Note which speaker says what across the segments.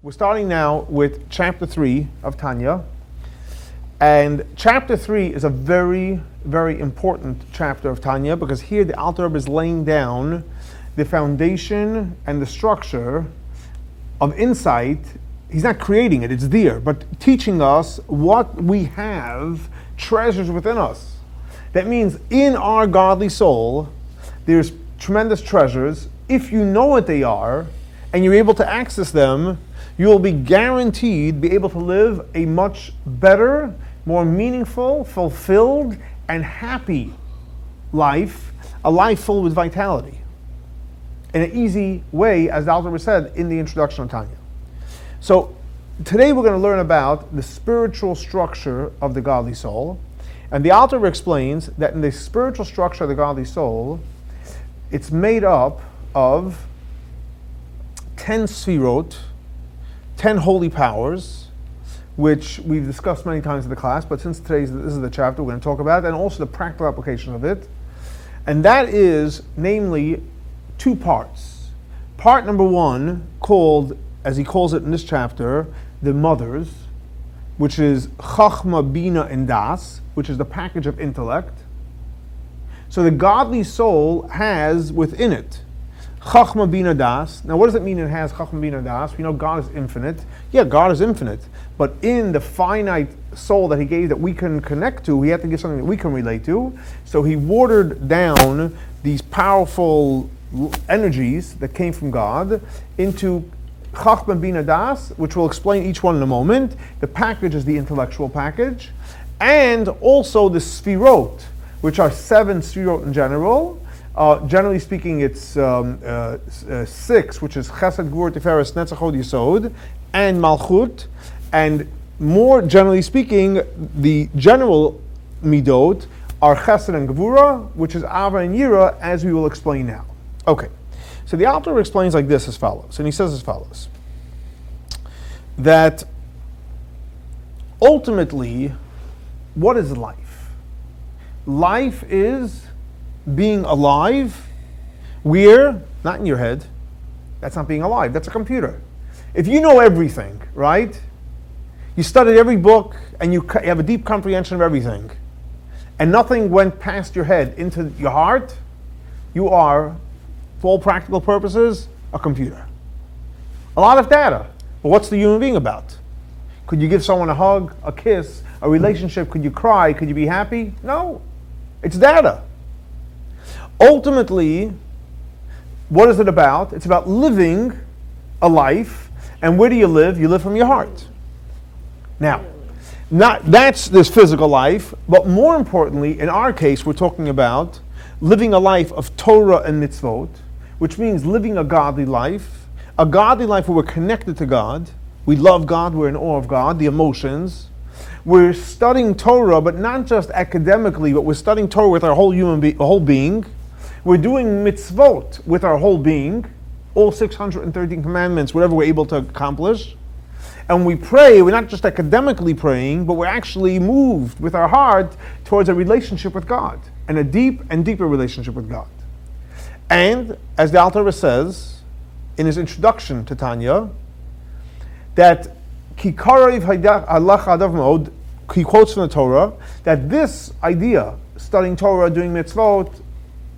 Speaker 1: We're starting now with chapter 3 of Tanya. And chapter 3 is a very, very important chapter of Tanya because here the Alter Rebbe is laying down the foundation and the structure of insight. He's not creating it, it's there, but teaching us what we have treasures within us. That means in our godly soul, there's tremendous treasures. If you know what they are and you're able to access them, you will be guaranteed be able to live a much better, more meaningful, fulfilled, and happy life, a life full with vitality. In an easy way, as Alter said in the introduction of Tanya. So today we're going to learn about the spiritual structure of the godly soul. And the Alter explains that in the spiritual structure of the godly soul, it's made up of 10 sfirot, 10 holy powers, which we've discussed many times in the class, but since today's this is the chapter we're going to talk about, and also the practical application of it. And that is, namely, two parts. Part number one, called, as he calls it in this chapter, the mothers, which is Chachma, Bina, and Das, which is the package of intellect. So the godly soul has within it Chachma Bina Das. Now, what does it mean it has Chachma Bina Das? We know God is infinite. Yeah, God is infinite. But in the finite soul that He gave that we can connect to, He had to give something that we can relate to. So He watered down these powerful energies that came from God into Chachma Bina Das, which we'll explain each one in a moment. The package is the intellectual package. And also the Sfirot, which are seven Sfirot in general uh, generally speaking, it's um, uh, uh, six, which is Chesed, Gvur, Tiferes, Netzach, Hod, Yisod, and Malchut. And more generally speaking, the general midot are Chesed and Gvura, which is Ava and Yira, as we will explain now. Okay, so the author explains like this as follows, and he says as follows that ultimately, what is life? Life is being alive, we're not in your head. That's not being alive. That's a computer. If you know everything, right? You studied every book and you have a deep comprehension of everything, and nothing went past your head into your heart, you are, for all practical purposes, a computer. A lot of data. But what's the human being about? Could you give someone a hug, a kiss, a relationship? Could you cry? Could you be happy? No. It's data. Ultimately, what is it about? It's about living a life. And where do you live? You live from your heart. Now, not, that's this physical life, but more importantly, in our case, we're talking about living a life of Torah and mitzvot, which means living a godly life, a godly life where we're connected to God, we love God, we're in awe of God, the emotions. We're studying Torah, but not just academically, but we're studying Torah with our whole human be- whole being. We're doing mitzvot with our whole being, all 613 commandments, whatever we're able to accomplish. And we pray, we're not just academically praying, but we're actually moved with our heart towards a relationship with God, and a deep and deeper relationship with God. And as the Alter says in his introduction to Tanya, that Adav he quotes from the Torah, that this idea, studying Torah, doing mitzvot,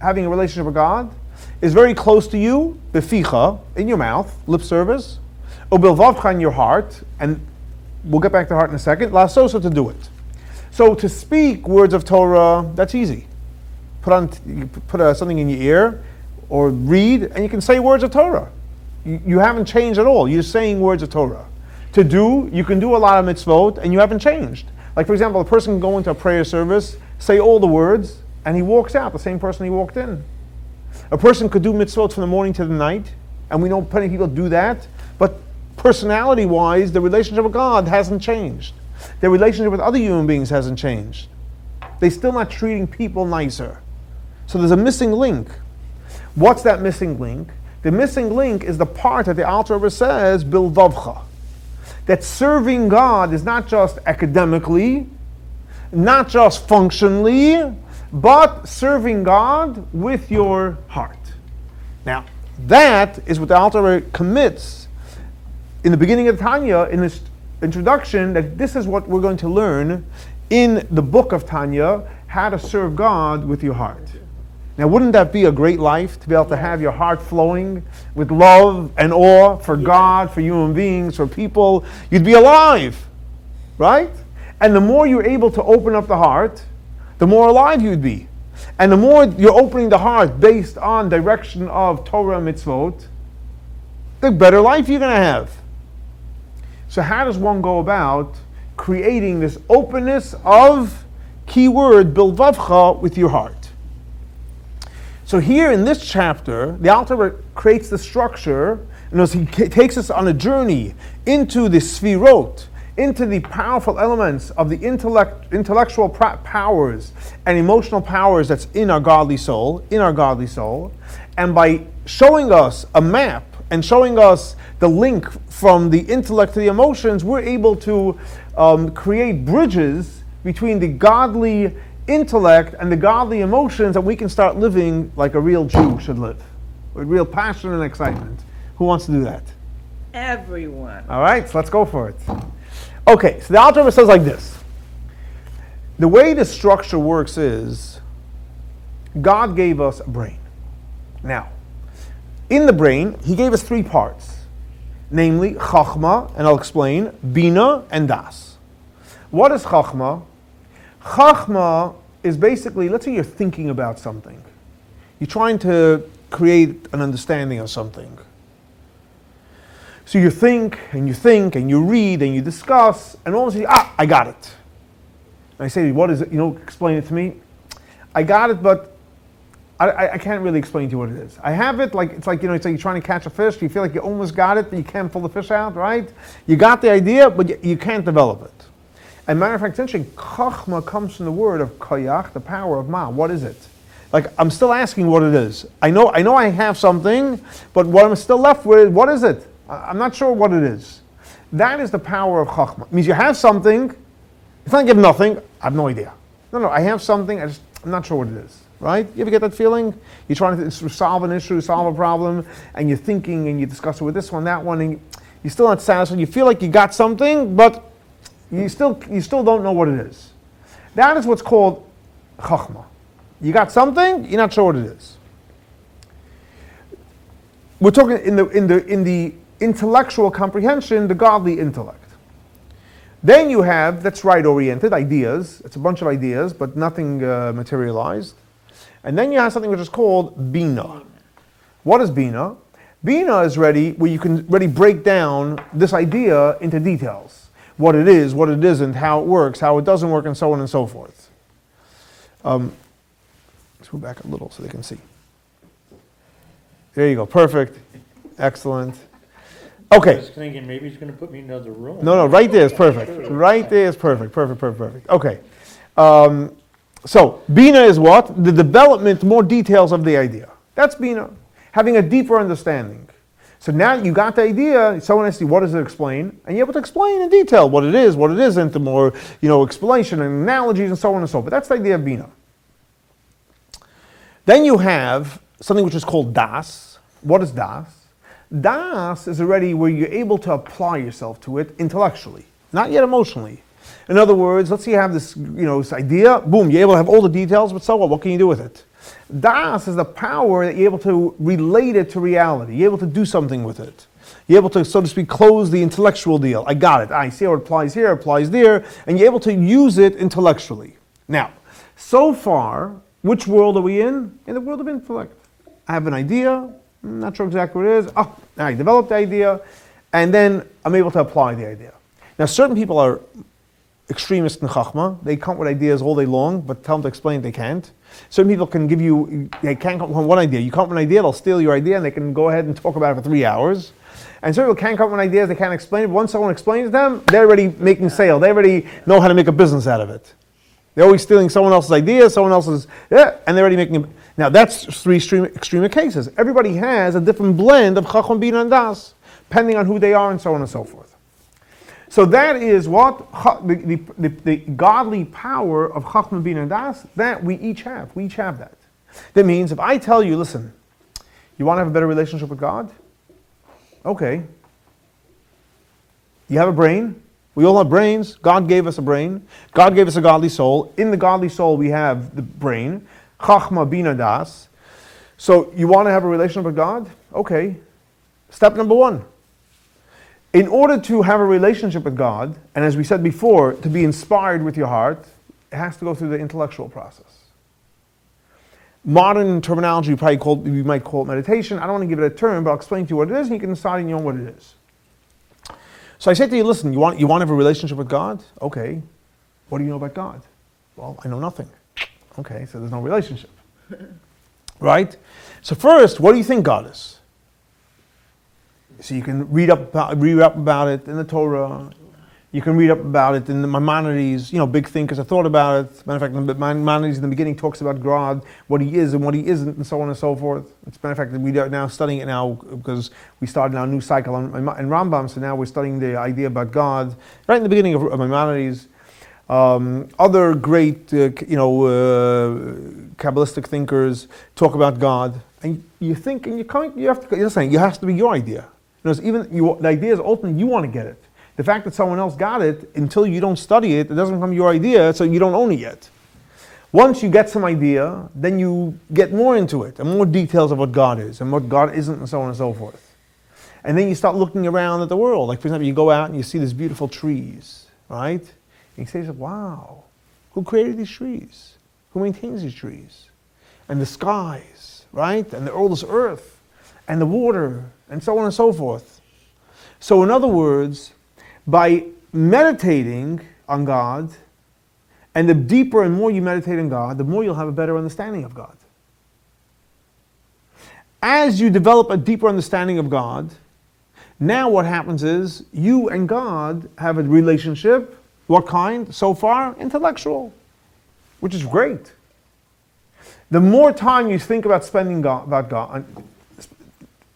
Speaker 1: having a relationship with God is very close to you, beficha, in your mouth, lip service, ubilvavcha in your heart, and we'll get back to heart in a second, La lasosa to do it. So to speak words of Torah, that's easy. Put on, put uh, something in your ear, or read, and you can say words of Torah. You, you haven't changed at all. You're saying words of Torah. To do, you can do a lot of mitzvot, and you haven't changed. Like for example, a person can go into a prayer service, say all the words, and he walks out, the same person he walked in. A person could do mitzvot from the morning to the night, and we know plenty of people do that, but personality wise, the relationship with God hasn't changed. Their relationship with other human beings hasn't changed. They're still not treating people nicer. So there's a missing link. What's that missing link? The missing link is the part that the Alter Rebbe says, Bilvavcha. That serving God is not just academically, not just functionally, but serving God with your heart. Now, that is what the Alter commits in the beginning of Tanya, in this introduction, that this is what we're going to learn in the book of Tanya how to serve God with your heart. Now, wouldn't that be a great life to be able to have your heart flowing with love and awe for God, for human beings, for people? You'd be alive, right? And the more you're able to open up the heart, the more alive you'd be. And the more you're opening the heart based on direction of Torah mitzvot, the better life you're going to have. So, how does one go about creating this openness of keyword bilvavcha with your heart? So here in this chapter, the Alter creates the structure, and as he takes us on a journey into the sfirot, into the powerful elements of the intellect, intellectual powers and emotional powers that's in our godly soul, in our godly soul, and by showing us a map and showing us the link from the intellect to the emotions, we're able to um, create bridges between the godly intellect and the godly emotions that we can start living like a real Jew should live, with real passion and excitement. Who wants to do that?
Speaker 2: Everyone.
Speaker 1: All right, so let's go for it. Okay, so the Alter says like this. The way the structure works is God gave us a brain. Now, in the brain, He gave us three parts, namely Chachma, and I'll explain, Bina, and Das. What is Chachma? Chachma is basically, let's say you're thinking about something. You're trying to create an understanding of something. So you think and you think and you read and you discuss, and all of a sudden, ah, I got it. And I say, what is it? You know, explain it to me. I got it, but I, I, can't really explain to you what it is. I have it like it's like you know, it's like you're trying to catch a fish. You feel like you almost got it, but you can't pull the fish out, right? You got the idea, but you, you can't develop it. And matter of fact, essentially, chachma comes from the word of koyach, the power of ma. What is it? Like I'm still asking what it is. I know, I know, I have something, but what I'm still left with, what is it? I'm not sure what it is. That is the power of chachma. It means you have something. If I give nothing. I have no idea. No, no, I have something. I just, I'm not sure what it is. Right? You ever get that feeling? You're trying to solve an issue, solve a problem, and you're thinking and you discuss it with this one, that one, and you're still not satisfied. You feel like you got something, but you still, you still don't know what it is. That is what's called chachma. You got something, you're not sure what it is. We're talking in the, in the, in the intellectual comprehension, the godly intellect. Then you have, that's right oriented, ideas. It's a bunch of ideas, but nothing uh, materialized. And then you have something which is called Bina. What is Bina? Bina is ready where you can really break down this idea into details what it is, what it isn't, how it works, how it doesn't work, and so on and so forth. Um, let's move back a little so they can see. There you go. Perfect. Excellent. Okay.
Speaker 3: I was thinking maybe he's going to put me in another room.
Speaker 1: No, no, right there is perfect. Right there is perfect. Perfect, perfect, perfect. Okay. Um, so, Bina is what? The development, more details of the idea. That's Bina. Having a deeper understanding. So now you got the idea, someone asks you, what does it explain? And you're able to explain in detail what it is, what it isn't, the more, you know, explanation and analogies and so on and so forth. That's the idea of Bina. Then you have something which is called Das. What is Das? Das is already where you're able to apply yourself to it intellectually, not yet emotionally. In other words, let's say you have this, you know, this idea, boom, you're able to have all the details, but so what? What can you do with it? Das is the power that you're able to relate it to reality. You're able to do something with it. You're able to, so to speak, close the intellectual deal. I got it. I see how it applies here, applies there, and you're able to use it intellectually. Now, so far, which world are we in? In the world of intellect. I have an idea, I'm not sure exactly what it is. Oh, I developed the idea, and then I'm able to apply the idea. Now, certain people are extremists in Chachma. They come up with ideas all day long, but tell them to explain they can't. Certain people can give you, they can't come up with one idea. You come up with an idea, they'll steal your idea, and they can go ahead and talk about it for three hours. And certain people can't come up with ideas, they can't explain it. Once someone explains to them, they're already making sale. They already know how to make a business out of it. They're always stealing someone else's ideas, someone else's, yeah, and they're already making. Now that's three extreme, extreme cases. Everybody has a different blend of chacham, bin, and das, depending on who they are, and so on and so forth. So that is what the, the, the, godly power of Chachma Bin and Das, that we each have. We each have that. That means if I tell you, listen, you want to have a better relationship with God? Okay. You have a brain. We all have brains. God gave us a brain. God gave us a godly soul. In the godly soul, we have the brain. Chachma bina das. So you want to have a relationship with God? Okay. Step number one. In order to have a relationship with God, and as we said before, to be inspired with your heart, it has to go through the intellectual process. Modern terminology, probably call, we might call it meditation. I don't want to give it a term, but I'll explain to you what it is, and you can decide on your own what it is. So I say to you, listen, you want, you want to have a relationship with God? Okay. What do you know about God? Well, I know nothing. Okay, so there's no relationship. right? So first, what do you think God is? So you can read up about, read up about it in the Torah. You can read up about it in the Maimonides, you know, big thinkers have thought about it. Matter of fact, Maimonides in the beginning talks about God, what he is and what he isn't, and so on and so forth. It's matter of fact that we are now studying it now because we started our new cycle in Rambam, so now we're studying the idea about God right in the beginning of Maimonides. Um, other great, uh, you know, uh, Kabbalistic thinkers talk about God, and you think, and you come, you have to, you're saying, it has to be your idea. Because even you, the idea is ultimately you want to get it. The fact that someone else got it, until you don't study it, it doesn't become your idea, so you don't own it yet. Once you get some idea, then you get more into it and more details of what God is and what God isn't, and so on and so forth. And then you start looking around at the world. Like, for example, you go out and you see these beautiful trees, right? And you say, wow, who created these trees? Who maintains these trees? And the skies, right? And the, all this earth and the water and so on and so forth. So, in other words, by meditating on God, and the deeper and more you meditate on God, the more you'll have a better understanding of God. As you develop a deeper understanding of God, now what happens is you and God have a relationship. What kind? So far, intellectual, which is great. The more time you think about spending God, about God,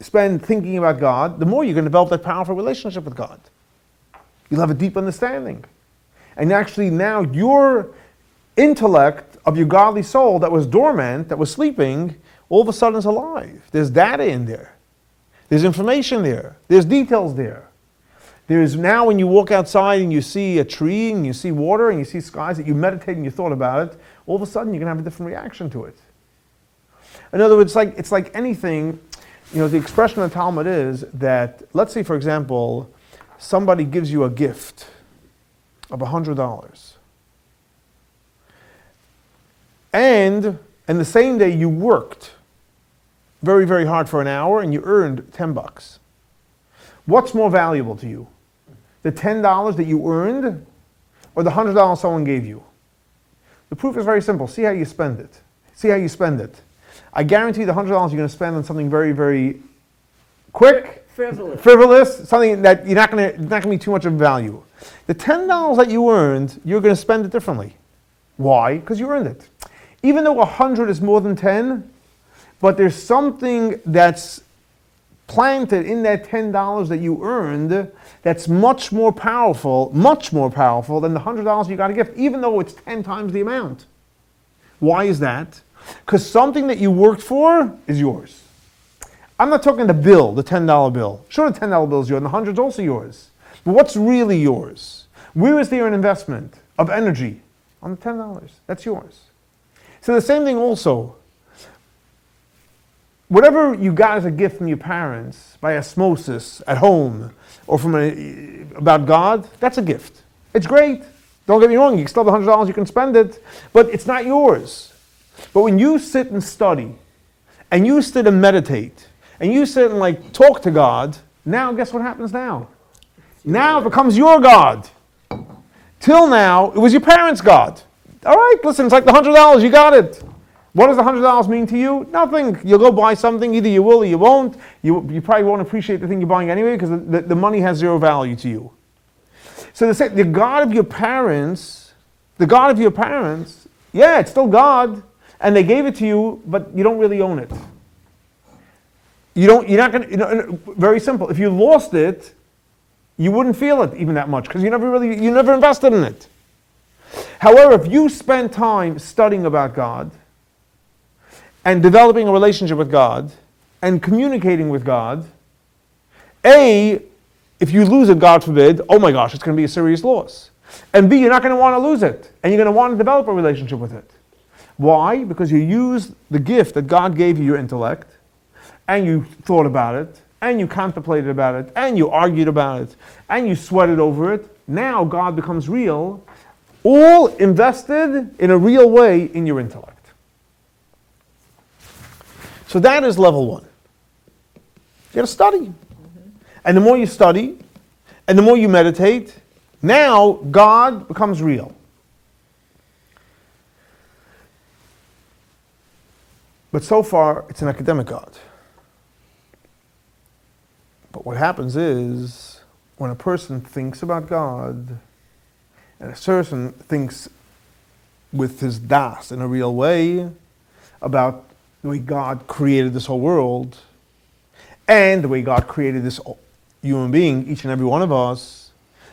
Speaker 1: spend thinking about God, the more you're going to develop that powerful relationship with God. You'll have a deep understanding. And actually, now your intellect of your godly soul that was dormant, that was sleeping, all of a sudden is alive. There's data in there, there's information there, there's details there. There's now when you walk outside and you see a tree and you see water and you see skies that you meditate and you thought about it, all of a sudden you're going to have a different reaction to it. In other words, it's like, it's like anything you know, the expression of the Talmud is that, let's say, for example, somebody gives you a gift of $100. And in the same day you worked very, very hard for an hour and you earned 10 bucks. What's more valuable to you? The $10 that you earned or the $100 someone gave you? The proof is very simple. See how you spend it. See how you spend it. I guarantee the $100 you're going to spend on something very, very quick,
Speaker 2: frivolous,
Speaker 1: frivolous something that you're not going to, not going to be too much of value. The $10 that you earned, you're going to spend it differently. Why? Because you earned it. Even though 100 is more than 10, but there's something that's planted in that $10 that you earned that's much more powerful, much more powerful than the $100 you got a gift, even though it's 10 times the amount. Why is that? Because something that you worked for is yours. I'm not talking the bill, the $10 bill. Sure, the $10 bill is yours, and the 100 is also yours. But what's really yours? Where is there an investment of energy? On the $10. That's yours. So the same thing also. Whatever you got as a gift from your parents by osmosis at home or from a, about God, that's a gift. It's great. Don't get me wrong, you still have $100, you can spend it, but it's not yours. But when you sit and study, and you sit and meditate, and you sit and like talk to God, now guess what happens now? Now it becomes your God. Till now, it was your parents' God. All right, listen, it's like the hundred dollars, you got it. What does the hundred dollars mean to you? Nothing. You'll go buy something, either you will or you won't. You, you probably won't appreciate the thing you're buying anyway because the, the, the money has zero value to you. So the, the God of your parents, the God of your parents, yeah, it's still God and they gave it to you, but you don't really own it. You don't, you're not going to, you know, uh, very simple. If you lost it, you wouldn't feel it even that much because you never really, you never invested in it. However, if you spend time studying about God and developing a relationship with God and communicating with God, A, if you lose it, God forbid, oh my gosh, it's going to be a serious loss. And B, you're not going to want to lose it. And you're going to want to develop a relationship with it. Why? Because you used the gift that God gave you, your intellect, and you thought about it, and you contemplated about it, and you argued about it, and you sweated over it. Now God becomes real, all invested in a real way in your intellect. So that is level one. You gotta study. Mm-hmm. And the more you study, and the more you meditate, now God becomes real. But so far, it's an academic God. But what happens is, when a person thinks about God, and a person thinks with his das in a real way about the way God created this whole world, and the way God created this human being, each and every one of us,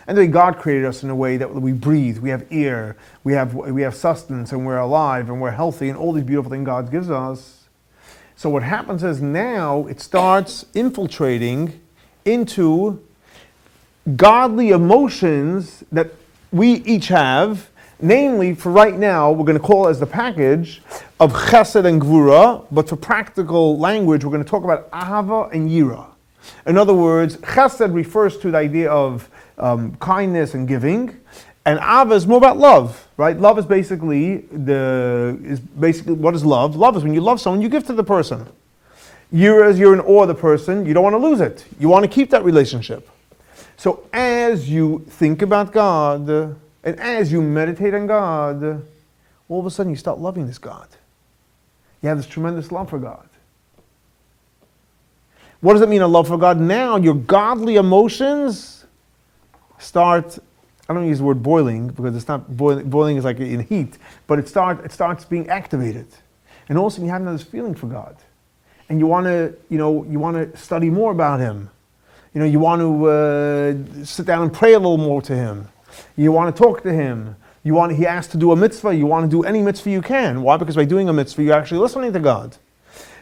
Speaker 1: and the way God created us in a way that we breathe, we have air, we have, we have sustenance, and we're alive, and we're healthy, and all these beautiful things God gives us. So what happens is now it starts infiltrating into godly emotions that we each have, namely, for right now, we're going to call it as the package of chesed and gvura, but for practical language, we're going to talk about ahava and yira. In other words, chesed refers to the idea of um, kindness and giving, and ava is more about love, right? Love is basically the is basically what is love? Love is when you love someone, you give to the person. You're as you're in awe of the person, you don't want to lose it. You want to keep that relationship. So as you think about God and as you meditate on God, all of a sudden you start loving this God. You have this tremendous love for God. What does it mean, a love for God? Now your godly emotions start, I don't use the word boiling because it's not boiling, boiling is like in heat, but it, start, it starts being activated. And also you have this feeling for God. And you want to, you know, you want to study more about Him you know, you want to uh, sit down and pray a little more to him. You want to talk to him. You want, he asks to do a mitzvah. You want to do any mitzvah you can. Why? Because by doing a mitzvah, you're actually listening to God.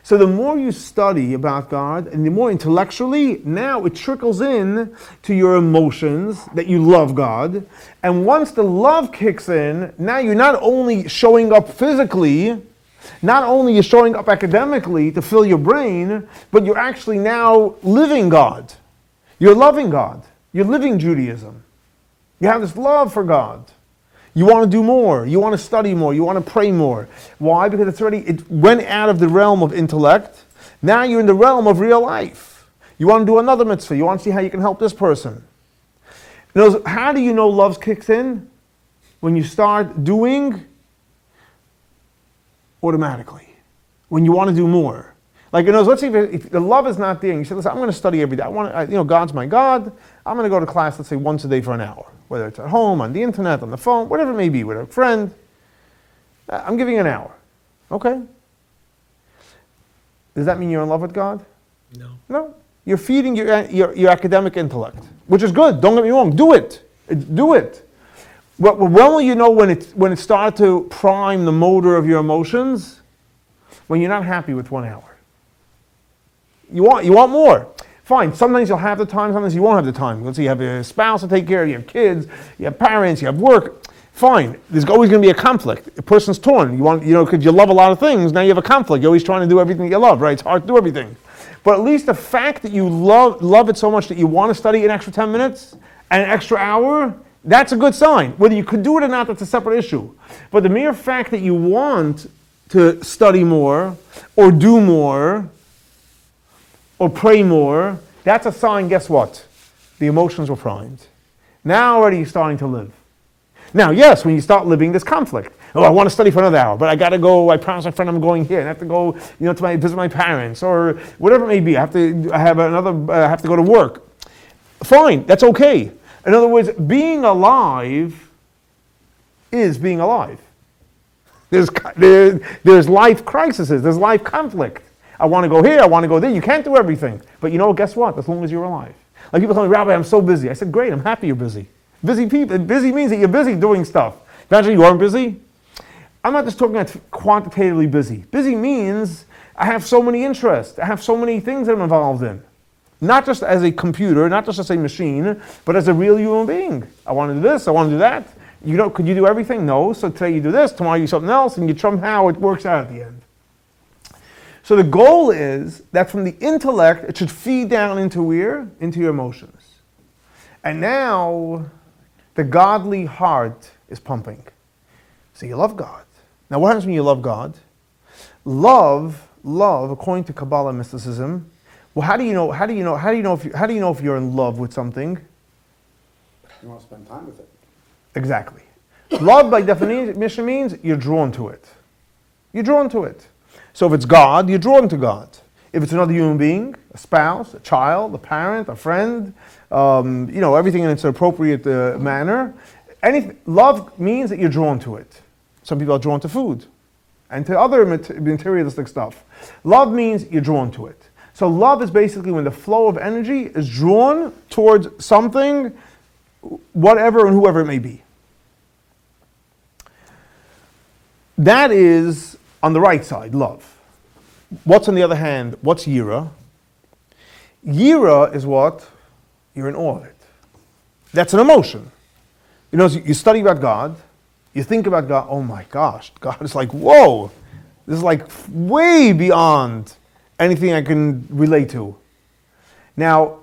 Speaker 1: So the more you study about God and the more intellectually, now it trickles in to your emotions that you love God. And once the love kicks in, now you're not only showing up physically, not only you're showing up academically to fill your brain, but you're actually now living God. You're loving God. You're living Judaism. You have this love for God. You want to do more. You want to study more. You want to pray more. Why? Because it's already, it went out of the realm of intellect. Now you're in the realm of real life. You want to do another mitzvah. You want to see how you can help this person. Knows, how do you know love kicks in? When you start doing automatically. When you want to do more. Like, you know, let's see if, if, the love is not there, and you say, listen, I'm going to study every day. I want to, you know, God's my God. I'm going to go to class, let's say, once a day for an hour, whether it's at home, on the internet, on the phone, whatever it may be, with a friend. Uh, I'm giving an hour. Okay. Does that mean you're in love with God?
Speaker 3: No.
Speaker 1: No. You're feeding your, your, your academic intellect, which is good. Don't get me wrong. Do it. Do it. But when will you know when it, when it started to prime the motor of your emotions? When you're not happy with one hour. You want, you want more. Fine. Sometimes you'll have the time, sometimes you won't have the time. Let's say you have a spouse to take care of, you have kids, you have parents, you have work. Fine. There's always going to be a conflict. A person's torn. You want, you know, because you love a lot of things, now you have a conflict. You're always trying to do everything you love, right? It's hard to do everything. But at least the fact that you love, love it so much that you want to study an extra 10 minutes an extra hour, that's a good sign. Whether you could do it or not, that's a separate issue. But the mere fact that you want to study more or do more or pray more, that's a sign, guess what? The emotions were primed. Now already you're starting to live. Now, yes, when you start living, there's conflict. Oh, I want to study for another hour, but I got to go. I promised my friend I'm going here, and I have to go, you know, to my, visit my parents or whatever it may be. I have to I have another. Uh, I have to go to work. Fine, that's okay. In other words, being alive is being alive. There's, there, there's life crises. There's life conflict. I want to go here, I want to go there. You can't do everything. But you know, guess what? As long as you're alive. Like people tell me, Rabbi, I'm so busy. I said, great, I'm happy you're busy. Busy people, busy means that you're busy doing stuff. Imagine you aren't busy. I'm not just talking about quantitatively busy. Busy means I have so many interests. I have so many things that I'm involved in. Not just as a computer, not just as a machine, but as a real human being. I want to do this, I want to do that. You know, could you do everything? No. So today you do this, tomorrow you do something else, and you somehow it works out at the end. So the goal is that from the intellect, it should feed down into where? Into your emotions. And now the godly heart is pumping. So you love God. Now, what happens when you love God? Love, love, according to Kabbalah mysticism. Well, how do you know? How do you know? How do you know if you, how do you know if you're in love with something?
Speaker 4: You want to spend time with it.
Speaker 1: Exactly. Love, by definition, means you're drawn to it. You're drawn to it. So if it's God, you're drawn to God. If it's another human being, a spouse, a child, a parent, a friend, um, you know, everything in its appropriate uh, manner, anything, love means that you're drawn to it. Some people are drawn to food and to other materialistic stuff. Love means you're drawn to it. So love is basically when the flow of energy is drawn towards something, whatever and whoever it may be. That is on the right side, love. What's on the other hand? What's yira? Yira is what? You're in awe of it. That's an emotion. You know, you study about God, you think about God, oh my gosh, God is like, whoa, this is like way beyond anything I can relate to. Now,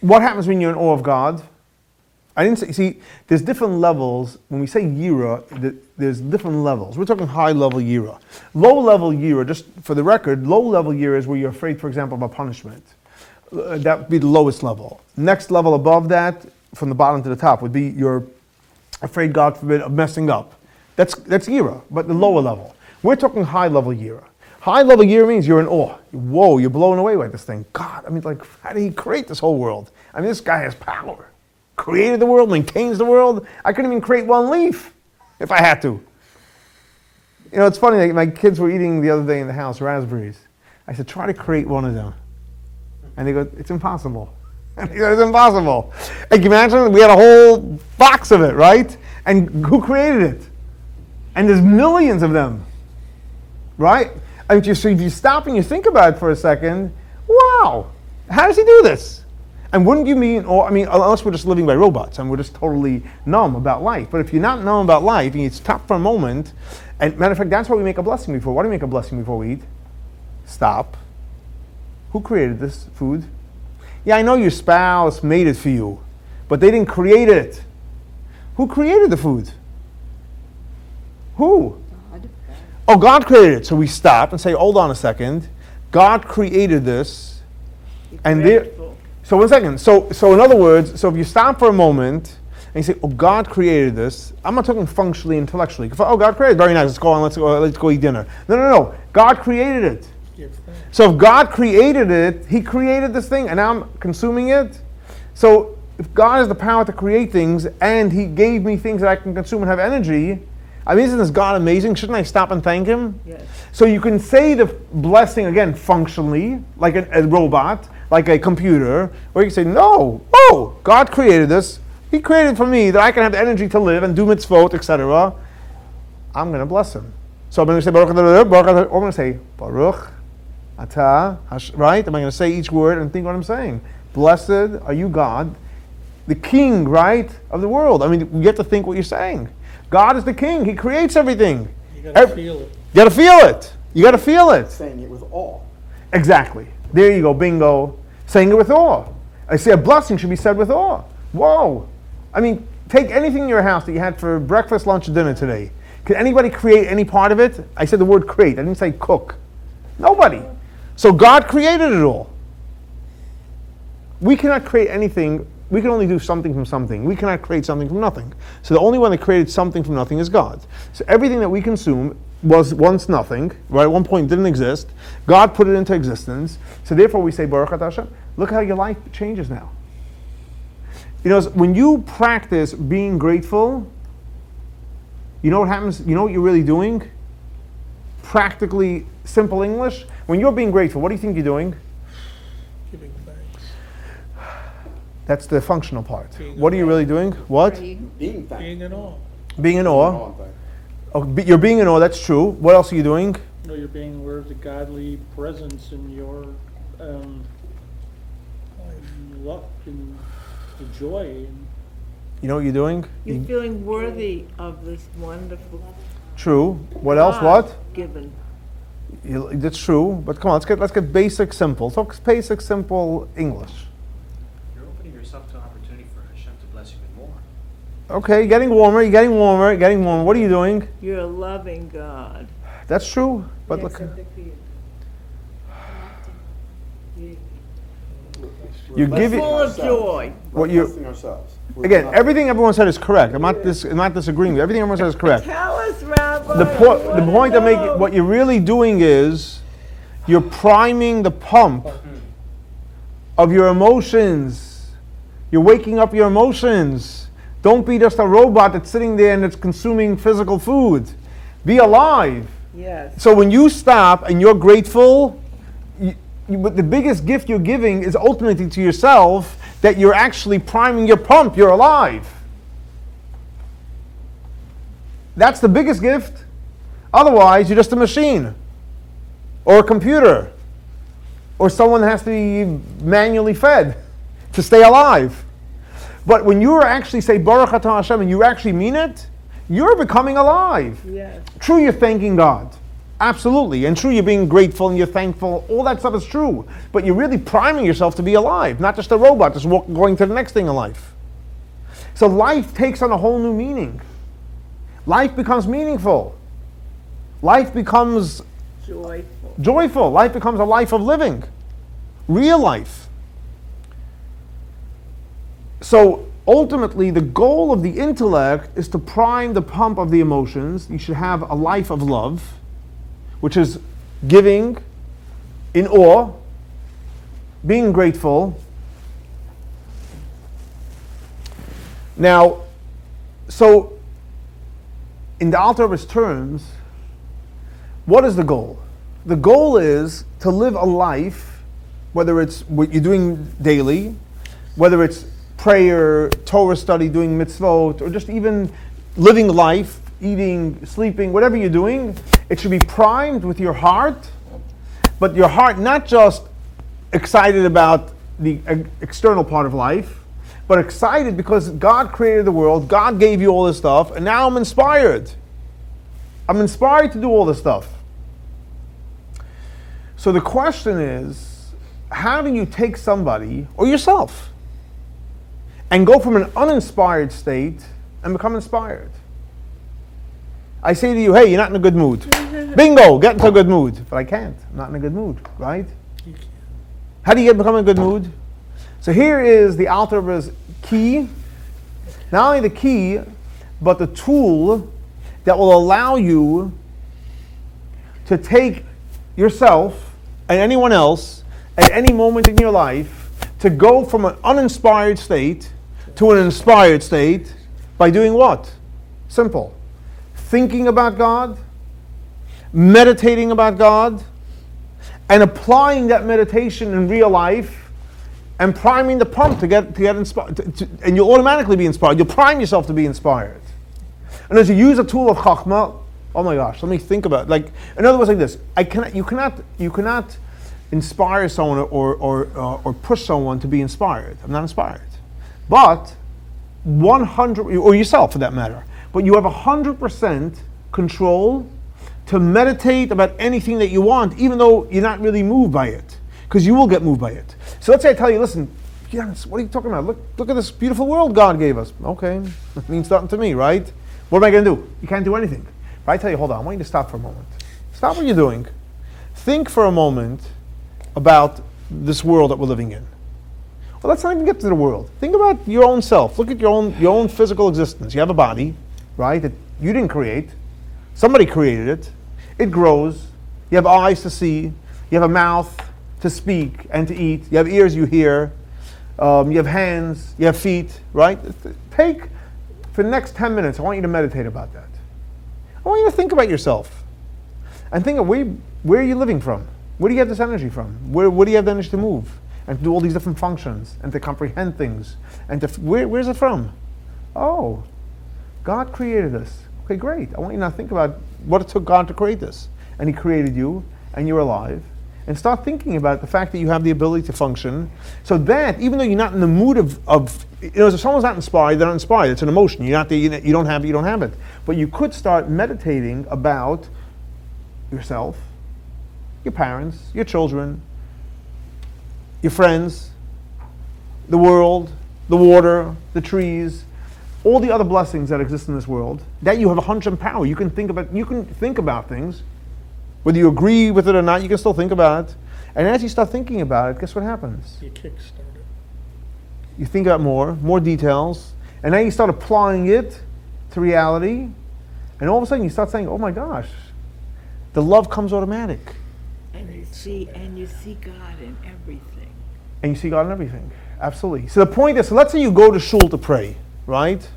Speaker 1: what happens when you're in awe of God? I didn't say, see, there's different levels. When we say yira, there's different levels. We're talking high level yira. Low level yira, just for the record, low level yira is where you're afraid, for example, of a punishment. Uh, that would be the lowest level. Next level above that, from the bottom to the top, would be you're afraid, God forbid, of messing up. That's, that's yira, but the lower level. We're talking high level yira. High level yira means you're in awe. Whoa, you're blown away by this thing. God, I mean, like, how did he create this whole world? I mean, this guy has power created the world, maintains the world. I couldn't even create one leaf if I had to. You know, it's funny, my kids were eating the other day in the house raspberries. I said, try to create one of them. And they go, it's impossible. And he it's impossible. And you imagine we had a whole box of it, right? And who created it? And there's millions of them, right? And so if you stop and you think about it for a second, wow, how does he do this? And wouldn't you mean, or I mean, unless we're just living by robots and we're just totally numb about life. But if you're not numb about life and you stop for a moment, and matter of fact, that's what we make a blessing before. Why do we make a blessing before we eat? Stop. Who created this food? Yeah, I know your spouse made it for you, but they didn't create it. Who created the food? Who? God. Oh, God created it. So we stop and say, hold on a second. God created this, and there so one second. So, so in other words, so if you stop for a moment and you say, "Oh, God created this," I'm not talking functionally, intellectually. Oh, God created. It. Very nice. Let's go on. Let's go. Let's go eat dinner. No, no, no. God created it. So if God created it, He created this thing, and now I'm consuming it. So if God has the power to create things, and He gave me things that I can consume and have energy, I mean, isn't this God amazing? Shouldn't I stop and thank Him?
Speaker 2: Yes.
Speaker 1: So you can say the blessing again functionally, like a, a robot, like a computer, where you say, no, oh, God created this. He created for me that I can have the energy to live and do mitzvot, etc. I'm going to bless him. So I'm going to say Baruch, Baruch, I'm going to say Baruch, Ata, right? Am I going to say each word and think what I'm saying? Blessed are you, God, the King, right, of the world. I mean, you have to think what you're saying. God is the King. He creates everything.
Speaker 3: You got to feel it.
Speaker 1: You got to feel it. You got to feel it.
Speaker 4: Saying it with awe.
Speaker 1: Exactly. There you go, bingo. Saying it with awe. I say a blessing should be said with awe. Whoa. I mean, take anything in your house that you had for breakfast, lunch, or dinner today. Can anybody create any part of it? I said the word create, I didn't say cook. Nobody. So God created it all. We cannot create anything, we can only do something from something. We cannot create something from nothing. So the only one that created something from nothing is God. So everything that we consume was once nothing, right? At one point didn't exist. God put it into existence. So therefore we say Baruch Hashem. Look how your life changes now. You know, when you practice being grateful, you know what happens? You know what you're really doing? Practically simple English. When you're being grateful, what do you think you're doing?
Speaker 3: Giving thanks.
Speaker 1: That's the functional part. Being what are you really doing? What?
Speaker 4: Being thankful.
Speaker 3: Being in awe.
Speaker 1: Being in awe. Oh, you're being in awe, that's true. What else are you doing?
Speaker 3: No, you're being aware of the godly presence in your um, luck and the joy and
Speaker 1: You know what you're doing?
Speaker 2: You're
Speaker 1: You-
Speaker 2: feeling worthy of this wonderful
Speaker 1: True. What else? What?
Speaker 2: given.
Speaker 1: You, that's true. But come on, let's get let's get basic, simple. Talk basic, simple English.
Speaker 5: You're opening yourself to an opportunity for Hashem to bless you even more.
Speaker 1: Okay, you're getting warmer. You're getting warmer. You're getting warmer. What are you doing?
Speaker 2: You're a loving God.
Speaker 1: That's true. But look, you
Speaker 2: But
Speaker 1: give it.
Speaker 2: full of joy.
Speaker 1: What
Speaker 4: We're
Speaker 1: you-
Speaker 4: testing ourselves. We're
Speaker 1: Again,
Speaker 4: not-
Speaker 1: everything everyone said is correct. I'm not dis, I'm not disagreeing with you. Everything everyone said is correct.
Speaker 2: Tell us, Rabbi.
Speaker 1: The point the
Speaker 2: I
Speaker 1: point I'm making,
Speaker 2: know.
Speaker 1: what you're really doing is, you're priming the pump of your emotions. You're waking up your emotions. Don't be just a robot that's sitting there and it's consuming physical food. Be alive.
Speaker 2: Yes.
Speaker 1: So when you stop and you're grateful, you, you, but the biggest gift you're giving is ultimately to yourself that you're actually priming your pump. You're alive. That's the biggest gift. Otherwise, you're just a machine or a computer or someone has to be manually fed to stay alive. But when you actually say Baruch Atah Hashem and you actually mean it, you're becoming alive.
Speaker 2: Yes.
Speaker 1: True, you're thanking God. Absolutely. And true, you're being grateful and you're thankful. All that stuff is true. But you're really priming yourself to be alive, not just a robot just walk, going to the next thing in life. So life takes on a whole new meaning. Life becomes meaningful. Life becomes
Speaker 2: Joyful.
Speaker 1: joyful. Life becomes a life of living, real life. So ultimately, the goal of the intellect is to prime the pump of the emotions. You should have a life of love, which is giving in awe, being grateful. Now, so in the Rebbe's terms, what is the goal? The goal is to live a life, whether it's what you're doing daily, whether it's prayer, Torah study, doing mitzvot, or just even living life, eating, sleeping, whatever you're doing, it should be primed with your heart, but your heart not just excited about the external part of life, but excited because God created the world, God gave you all this stuff, and now I'm inspired. I'm inspired to do all this stuff. So the question is how do you take somebody or yourself and go from an uninspired state and become inspired? I say to you, hey, you're not in a good mood. Bingo, get into a good mood. But I can't. I'm not in a good mood, right? How do you get become in a good mood? So here is the Alter Rebbe's key. Not only the key, but the tool that will allow you to take yourself and anyone else at any moment in your life to go from an uninspired state to an inspired state by doing what? Simple. Thinking about God, meditating about God, and applying that meditation in real life and priming the pump to get to get inspired and you'll automatically be inspired. You'll prime yourself to be inspired. And as you use a tool of chachma oh my gosh let me think about it. like in other words like this. I cannot you cannot you cannot inspire someone or or uh, or push someone to be inspired. I'm not inspired. But 100 or yourself for that matter but you have 100% control to meditate about anything that you want even though you're not really moved by it. Because you will get moved by it. So let's say i tell you listen what are you talking about? Look look at this beautiful world god gave us. Okay. That means nothing to me right? What am i going to do? You can't do anything. But i tell you hold on i want you to stop for a moment. Stop what you're doing. Think for a moment about this world that we're living in. Well, let's not even get to the world. Think about your own self. Look at your own your own physical existence. You have a body, right? That you didn't create. Somebody created it. It grows. You have eyes to see. You have a mouth to speak and to eat. You have ears you hear. Um, you have hands. You have feet, right? Take for the next 10 minutes, I want you to meditate about that. I want you to think about yourself and think of where, where are you living from? Where do you have this energy from? Where, where do you have the energy to move and to do all these different functions and to comprehend things? And to, where, where's it from? Oh, God created us. Okay, great. I want you now to think about what it took God to create this. And He created you, and you're alive. and start thinking about the fact that you have the ability to function. So that, even though you're not in the mood of, of you know, if someone's not inspired, they're not inspired. It's an emotion. You're not there, you don't have it, you don't have it. But you could start meditating about yourself, your parents, your children, your friends, the world, the water, the trees, all the other blessings that exist in this world. That you have a hunch and power. You can think about you can think about things. Whether you agree with it or not, you can still think about it. And as you start thinking about it, guess what happens?
Speaker 3: You kickstart it.
Speaker 1: You think about more, more details, and now you start applying it to reality, and all of a sudden you start saying, "Oh my gosh, the love comes automatic."
Speaker 2: And you see, and you see God in everything.
Speaker 1: and you see God in everything. Absolutely. So the point is, so let's say you go to shul to pray, right?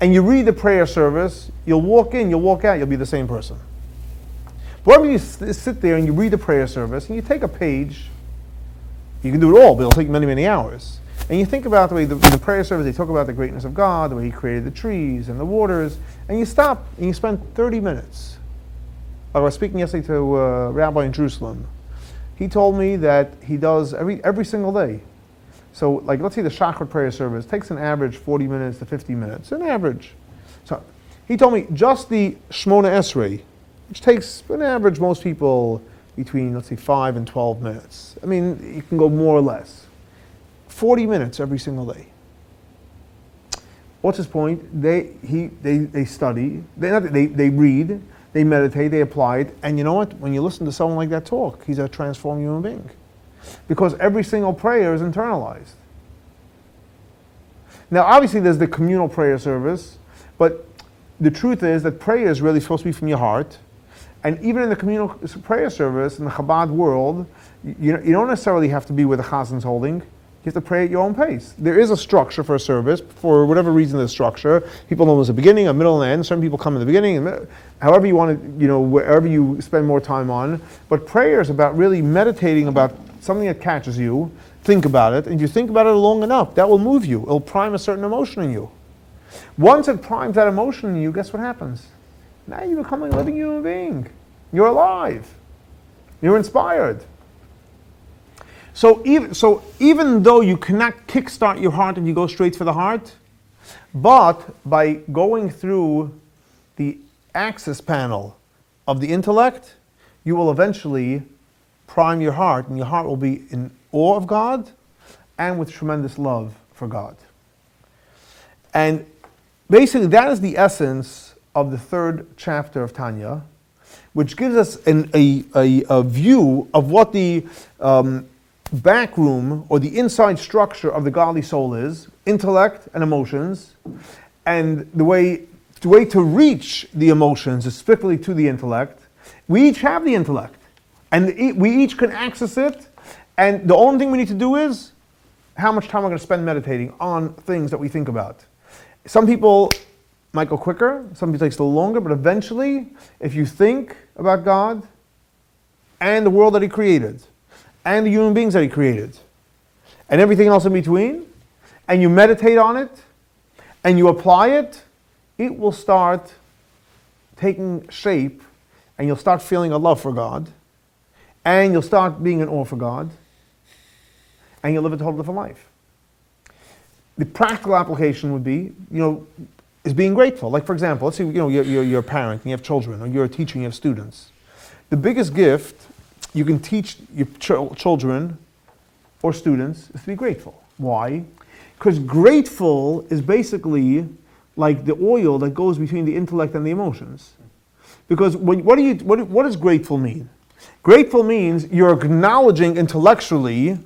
Speaker 1: And you read the prayer service, you'll walk in, you'll walk out, you'll be the same person. But when you sit there and you read the prayer service and you take a page, you can do it all, but it'll take many, many hours. And you think about the way the, the prayer service they talk about the greatness of God, the way He created the trees and the waters, and you stop and you spend 30 minutes. I was speaking yesterday to a rabbi in Jerusalem. He told me that he does every every single day. So, like, let's say the Shachar prayer service takes an average 40 minutes to 50 minutes, an average. So, he told me just the Shmona Esrei, which takes an average most people between let's say five and 12 minutes. I mean, you can go more or less. 40 minutes every single day. What's his point? They he they, they study, they, they they read, they meditate, they apply it, and you know what? When you listen to someone like that talk, he's a transformed human being. Because every single prayer is internalized. Now, obviously, there's the communal prayer service, but the truth is that prayer is really supposed to be from your heart. And even in the communal prayer service, in the Chabad world, you, you don't necessarily have to be where the Chazan's holding. You have to pray at your own pace. There is a structure for a service, for whatever reason there's structure. People know there's a beginning, a middle, and an end. Some people come in the beginning, uh, however you want to, you know, wherever you spend more time on. But prayer is about really meditating about something that catches you, think about it, and you think about it long enough, that will move you. It'll prime a certain emotion in you. Once it primes that emotion in you, guess what happens? Now you become a living human being. You're alive. You're inspired. So even, so even though you cannot kickstart your heart and you go straight for the heart, but by going through the access panel of the intellect, you will eventually prime your heart, and your heart will be in awe of God and with tremendous love for God. And basically, that is the essence of the third chapter of Tanya, which gives us an, a, a, a view of what the um, back room or the inside structure of the godly soul is intellect and emotions, and the way, the way to reach the emotions is strictly to the intellect. We each have the intellect, and we each can access it, and the only thing we need to do is how much time we're going to spend meditating on things that we think about. Some people might go quicker, some people takes a little longer, but eventually, if you think about God and the world that He created, and the human beings that He created, and everything else in between, and you meditate on it, and you apply it, it will start taking shape, and you'll start feeling a love for God, and you'll start being in awe for God, and you'll live a total different life. The practical application would be, you know, is being grateful. Like, for example, let's say, you know, you're, you're, you're a parent and you have children, or you're a teacher and you have students. The biggest gift you can teach your ch- children or students is to be grateful. Why? Because grateful is basically like the oil that goes between the intellect and the emotions. Because when, what, do you, what, what does grateful mean? Grateful means you're acknowledging intellectually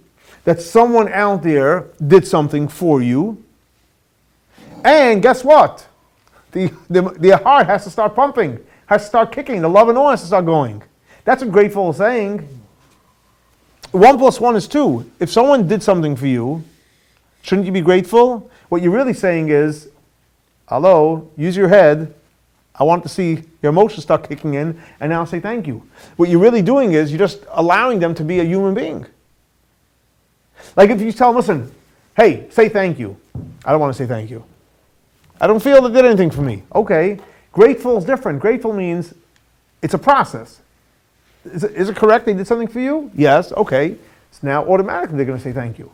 Speaker 1: that someone out there did something for you. And guess what? The, the, the heart has to start pumping, has to start kicking. The love and awe has to start going. That's what grateful is saying. One plus one is two. If someone did something for you, shouldn't you be grateful? What you're really saying is, hello, use your head. I want to see your emotions start kicking in, and now say thank you. What you're really doing is you're just allowing them to be a human being. Like if you tell them, listen, hey, say thank you. I don't want to say thank you. I don't feel they did anything for me. Okay. Grateful is different. Grateful means it's a process. Is it, is it correct they did something for you? Yes, okay. So now automatically they're going to say thank you.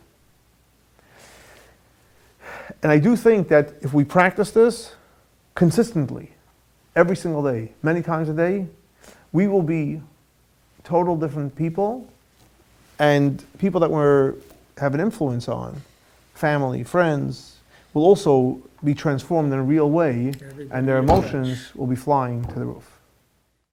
Speaker 1: And I do think that if we practice this consistently, every single day, many times a day, we will be total different people and people that we're have an influence on, family, friends, will also be transformed in a real way and their emotions will be flying to the roof.